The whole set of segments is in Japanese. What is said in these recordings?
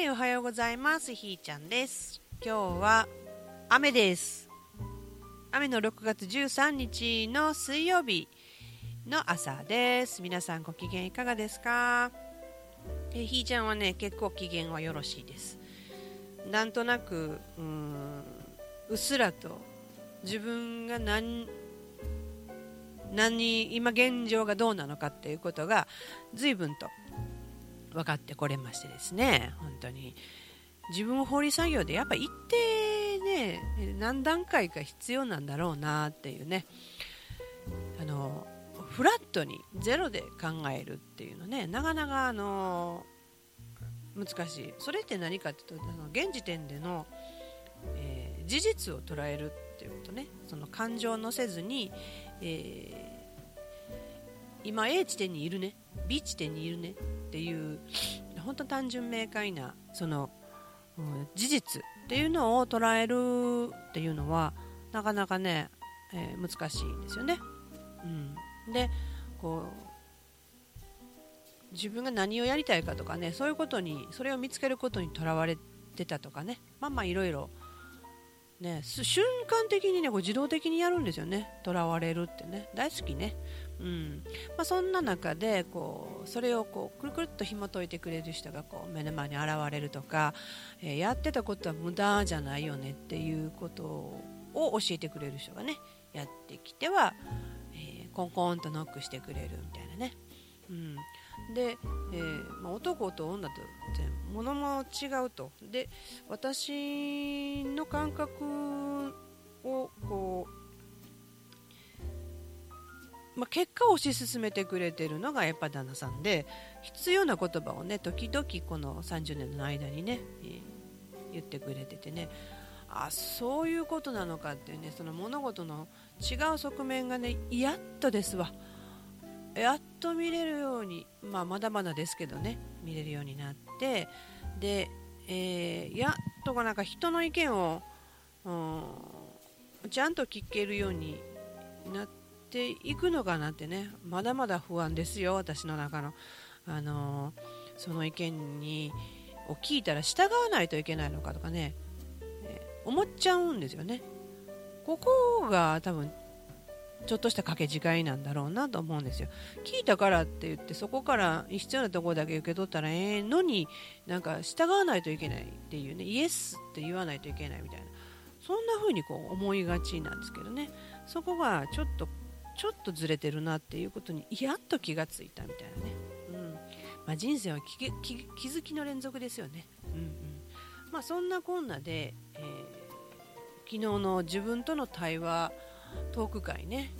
いおはようございます。ひーちゃんです。今日は雨です。雨の6月13日の水曜日の朝です。皆さんご機嫌いかがですか？えひーちゃんはね結構機嫌はよろしいです。なんとなくうんうっすらと自分が何何今現状がどうなのかっていうことが随分と分かってこれましてですね本当に。自分を掘り作業でやっぱ一定ね何段階か必要なんだろうなっていうね。あのフラットにゼロで考えるっていうのねなかなかあの難しい。それって何かっていうとあの現時点での、えー、事実を捉えるっていうことね。その感情を乗せずに、え、今 A 地点にいるね。B 地点にいるねっていう本当単純明快なその、うん、事実っていうのを捉えるっていうのはなかなかね、えー、難しいんですよね。うん、でこう自分が何をやりたいかとかねそういうことにそれを見つけることにとらわれてたとかねまあまあいろいろね瞬間的にねこう自動的にやるんですよね。とらわれるってね。大好きね。うん。まあ、そんな中でこうそれをこうくるくるっと紐解いてくれる人がこう目の前に現れるとか、えー、やってたことは無駄じゃないよねっていうことを教えてくれる人がねやってきては、えー、コンコンとノックしてくれるみたいなね。うん。で、えー、まあ、男と女と物も違うと。で私の感覚をこうまあ、結果を推し進めてくれてるのがやっぱ旦那さんで必要な言葉をね時々この30年の間にね、言ってくれててね。あそういうことなのかってねその物事の違う側面がねやっとですわ。やっと見れるように、まあ、まだまだですけどね見れるようになってで、えー、やっとなんか人の意見を、うん、ちゃんと聞けるようになってていくのかなってね。まだまだ不安ですよ私の中の、あのー、その意見にを聞いたら従わないといけないのかとかね、え、思っちゃうんですよね。ここが多分ちょっとした掛け違いなんだろうなと思うんですよ。聞いたからって言ってそこから必要なところだけ受け取ったらええのになんか従わないといけないっていうね。イエスって言わないといけないみたいな。そんな風にこう思いがちなんですけどね。そこがちょっとちょっとずれてるなっていうことにやっと気がついたみたいなね、うん。まあ、人生は気気づきの連続ですよね、うんうん。まあ、そんなこんなで、えー、昨日の自分との対話トーク会ね。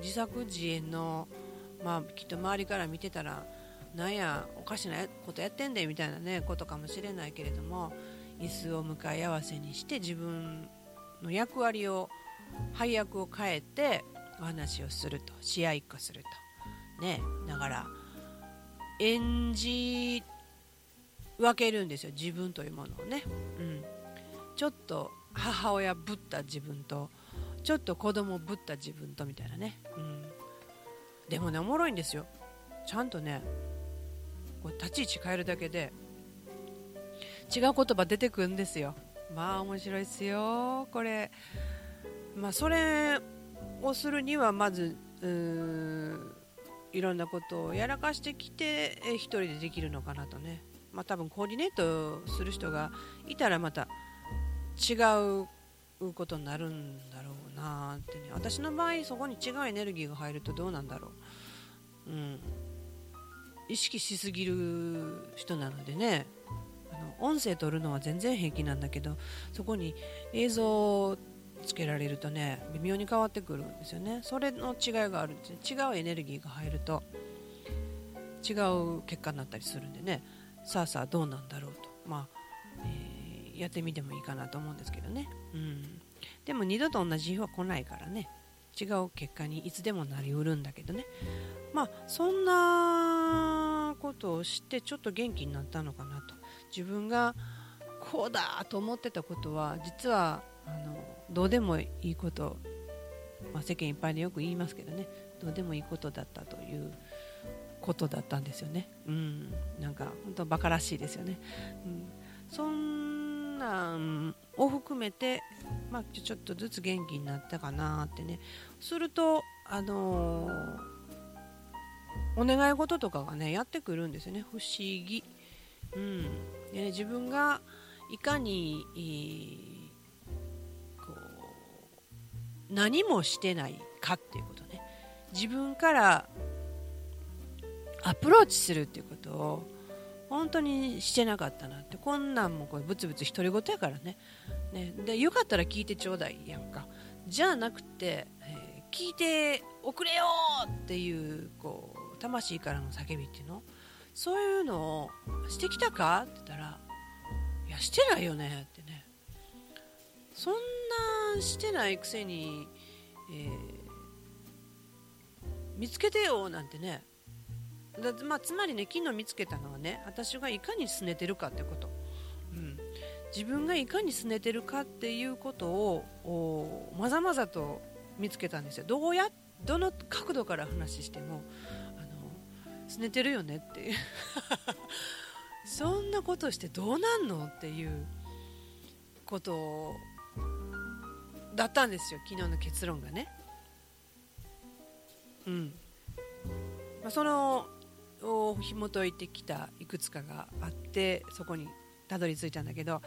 自作自演の、まあ、きっと周りから見てたらなんやおかしなことやってんでみたいな、ね、ことかもしれないけれども椅子を向かい合わせにして自分の役割を配役を変えてお話をすると試合っこすると。ねだから演じ分けるんですよ自分というものをね、うん、ちょっと母親ぶった自分とちょっと子供ぶった自分とみたいなね、うん、でもねおもろいんですよ。ちゃんとねこう立ち位置変えるだけで違う言葉出てくるんですよ。まあ面白いっすよこれ。まあそれをするにはまずいろんなことをやらかしてきて1人でできるのかなとね、まあ、多分コーディネートする人がいたらまた違うことになるんだろうなってね。私の場合そこに違うエネルギーが入るとどうなんだろう、うん、意識しすぎる人なのでね。あの音声取るのは全然平気なんだけどそこに映像つけられるとね微妙に変わってくるんですよね。それの違いがあるんです、ね、違うエネルギーが入ると違う結果になったりするんでね。さあさあどうなんだろうと。まあ、えー、やってみてもいいかなと思うんですけどね、うん、でも二度と同じ日は来ないからね。違う結果にいつでもなりうるんだけどね。まあそんなことをしてちょっと元気になったのかなと。自分がこうだと思ってたことは実はあのどうでもいいこと、まあ、世間いっぱいでよく言いますけどね。どうでもいいことだったということだったんですよね。うん、なんか本当バカらしいですよね。うん。そんなんを含めて、まあ、ちょっとずつ元気になったかなってね。するとあのー、お願い事とかがねやってくるんですよね。不思議、うん。ね、自分がいかに、何もしてないかっていうことね。自分からアプローチするっていうことを本当にしてなかったなって。こんなんもこれブツブツ独り言やからね。ね。でよかったら聞いてちょうだいやんか。じゃなくて、えー、聞いておくれよっていうこう魂からの叫びっていうの？そういうのをしてきたかって言ったらいやしてないよねってね。そんなしてないくせに、えー、見つけてよなんてね。だまあ、つまりね昨日見つけたのはね私がいかに拗ねてるかってこと、うん、自分がいかに拗ねてるかっていうことをまざまざと見つけたんですよ。どうやどの角度から話してもあの拗ねてるよねっていう。そんなことしてどうなんのっていうことをだったんですよ昨日の結論がね。うん。まあ、そのを紐解いてきたいくつかがあってそこにたどり着いたんだけど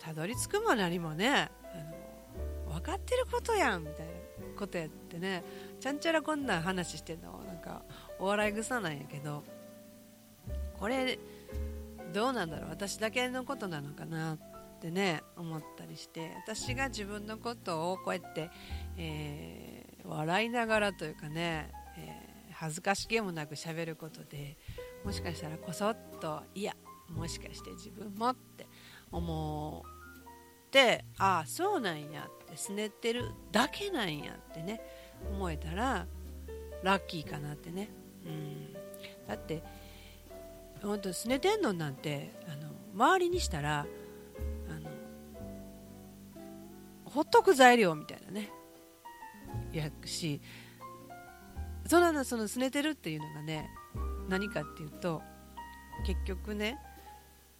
たどり着くも何もねあの分かってることやんみたいなことやってねちゃんちゃらこんな話してんのなんかお笑い草なんやけどこれどうなんだろう私だけのことなのかなってね思ったりして私が自分のことをこうやって、えー、笑いながらというかね恥ずかしげもなく喋ることでもしかしたらこそっといやもしかして自分もって思ってああそうなんやってすねてるだけなんやってね思えたらラッキーかなってね、うん、だって本当すねてんのなんてあの周りにしたらほっとく材料みたいなね。やしそのそのすねてるっていうのがね何かっていうと結局ね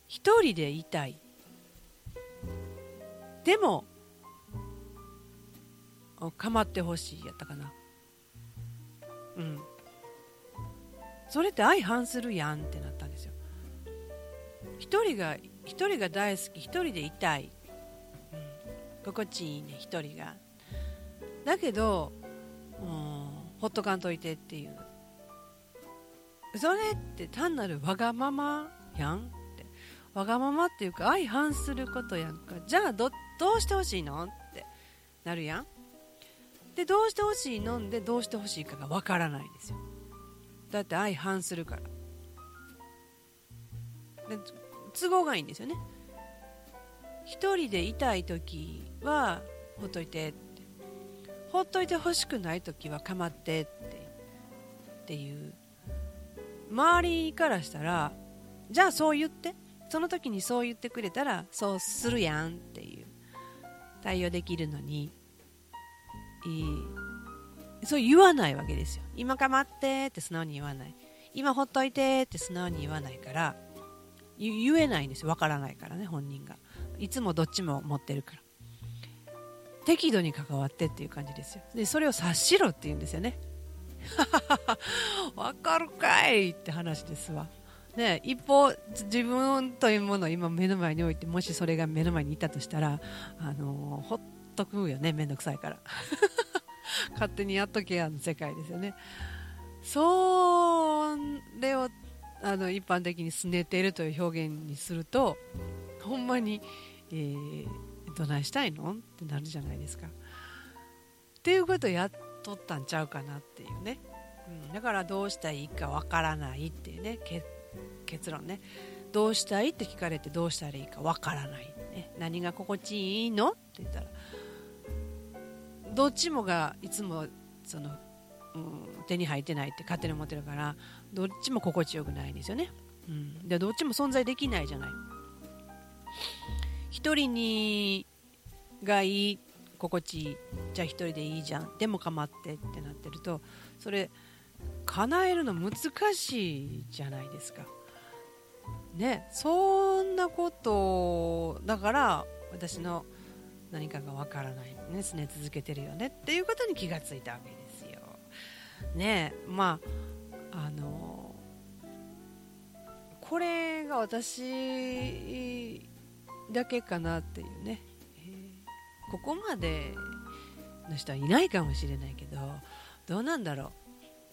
一人でいたい。でも構ってほしいやったかな。うん。それって相反するやんってなったんですよ。一人が一人が大好き一人でいたい、心地いいね一人が。だけど、うんほっとかんといてっていう。それって単なるわがままやんって。わがままっていうか相反することやんか。じゃあどどうしてほしいのってなるやん。でどうしてほしいのんでどうしてほしいかがわからないんですよ。だって相反するから。で都合がいいんですよね。一人でいたい時はほっといてほっといて。ほしくない時は構ってってっていう。周りからしたらじゃあそう言って。その時にそう言ってくれたらそうするやんっていう。対応できるのに。そう言わないわけですよ。今構ってって素直に言わない。今ほっといてって素直に言わないから言えないんですよ。わからないからね本人が。いつもどっちも持ってるから。適度に関わってっていう感じですよ。でそれを察しろって言うんですよね。わかるかいって話ですわ。ね、一方自分というものを今目の前に置いてもしそれが目の前にいたとしたらあのほっとくよね面倒くさいから。勝手にやっとけやの世界ですよね。それをあの一般的にすねているという表現にするとほんまに、えー、どないしたいの？ってなるじゃないですか。っていうことをやっとったんちゃうかなっていうね、うん、だからどうしたらいいかわからないっていうね。結論ね。どうしたいって聞かれてどうしたらいいかわからない、ね、何が心地いいの？って言ったらどっちもがいつもその、うん、手に入ってないって勝手に思ってるからどっちも心地よくないんですよね、うん、でどっちも存在できないじゃない。1人にがいい心地いいじゃあ1人でいいじゃん。でも構ってってなってるとそれ叶えるの難しいじゃないですか。ねそんなことだから私の何かがわからないね。すね続けてるよねっていうことに気がついたわけですよ。ねまああのこれが私だけかなっていうね、え、ここまでの人はいないかもしれないけどどうなんだろ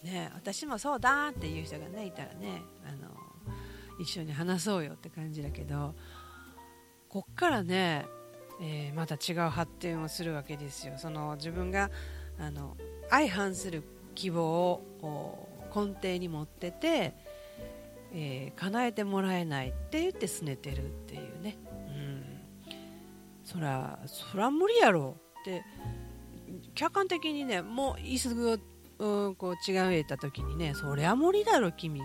う。ね私もそうだっていう人がねいたらねあの一緒に話そうよって感じだけどこっからね、えー、また違う発展をするわけですよ。その自分があの相反する希望を根底に持ってて、えー、叶えてもらえないって言って拗ねてるっていう、そらそら無理やろ。って客観的にねもう椅子うん、こう違うえた時にねそりゃ無理だろ君。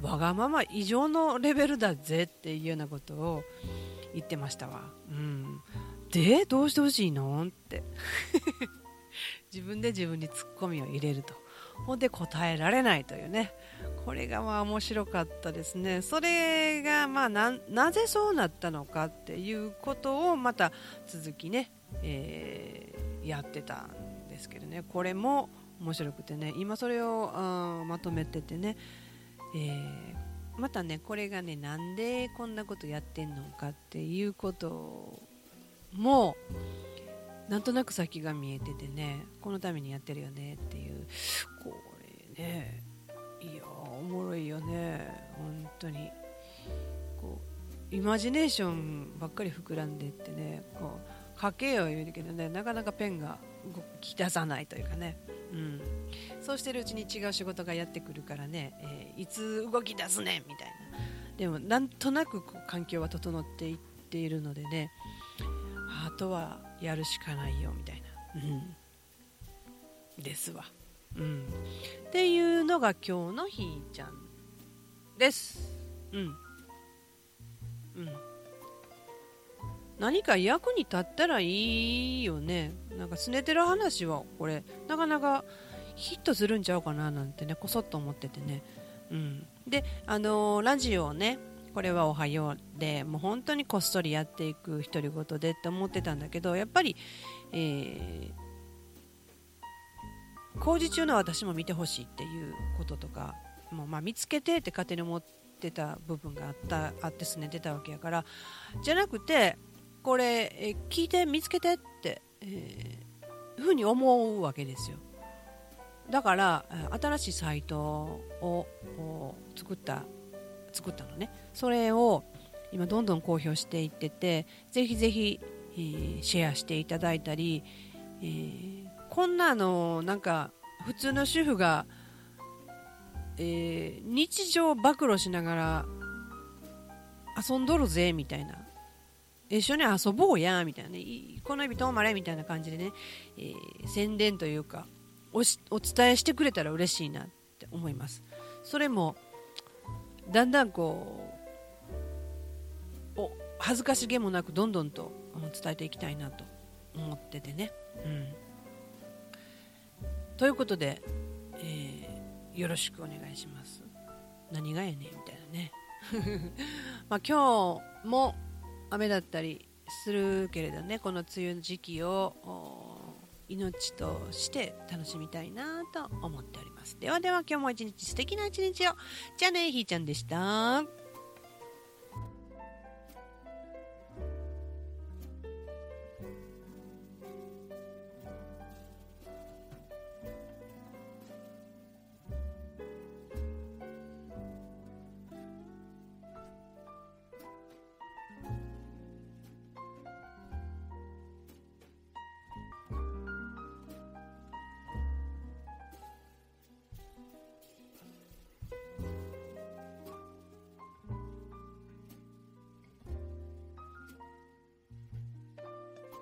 わがまま異常のレベルだぜっていうようなことを言ってましたわ。うん、でどうしてほしいのって。自分で自分にツッコミを入れると。ほんで答えられないというね。これがまあ面白かったですね。それがまあなぜそうなったのかっていうことをまた続きね、えー、やってたんですけどね。これも面白くてね今それをまとめててねえー、またねこれがねなんでこんなことやってんのかっていうこともなんとなく先が見えててねこのためにやってるよねっていうこれねいやおもろいよね。本当に。こうイマジネーションばっかり膨らんでいってねこう書けよ言うけどねなかなかペンが動き出さないというかね。うん、そうしてるうちに違う仕事がやってくるからね、えー、いつ動き出すねみたいな。でもなんとなくこう環境は整っていっているのでねあとはやるしかないよみたいな、うん、ですわ、うん、っていうのが今日のひーちゃんです。うん。うん。何か役に立ったらいいよね。なんかすねてる話はこれなかなかヒットするんちゃうかななんてねこそっと思っててね、うん、であのー、ラジオをねこれはおはようでもう本当にこっそりやっていく独り言でって思ってたんだけどやっぱり、えー、工事中の私も見てほしいっていうこととかもうま見つけてって勝手に思ってた部分があったあってすねてたわけやからじゃなくてこれ、え聞いて見つけてって、えー、ふうに思うわけですよ。だから新しいサイトを作った作ったのね。それを今どんどん公表していっててぜひぜひ、えー、シェアしていただいたり、えー、こんなのなんか普通の主婦が、えー、日常暴露しながら遊んどるぜみたいな。一緒に遊ぼうやみたいなね。この指とまれみたいな感じでね、えー、宣伝というかおお伝えしてくれたら嬉しいなって思います。それもだんだんこうお恥ずかしげもなくどんどんと伝えていきたいなと思っててね、うん、ということで、えー、よろしくお願いします。何がやねんみたいなね。まあ今日も雨だったりするけれどねこの梅雨の時期を命として楽しみたいなと思っております。ではでは今日も一日素敵な一日を。じゃあねひーちゃんでした。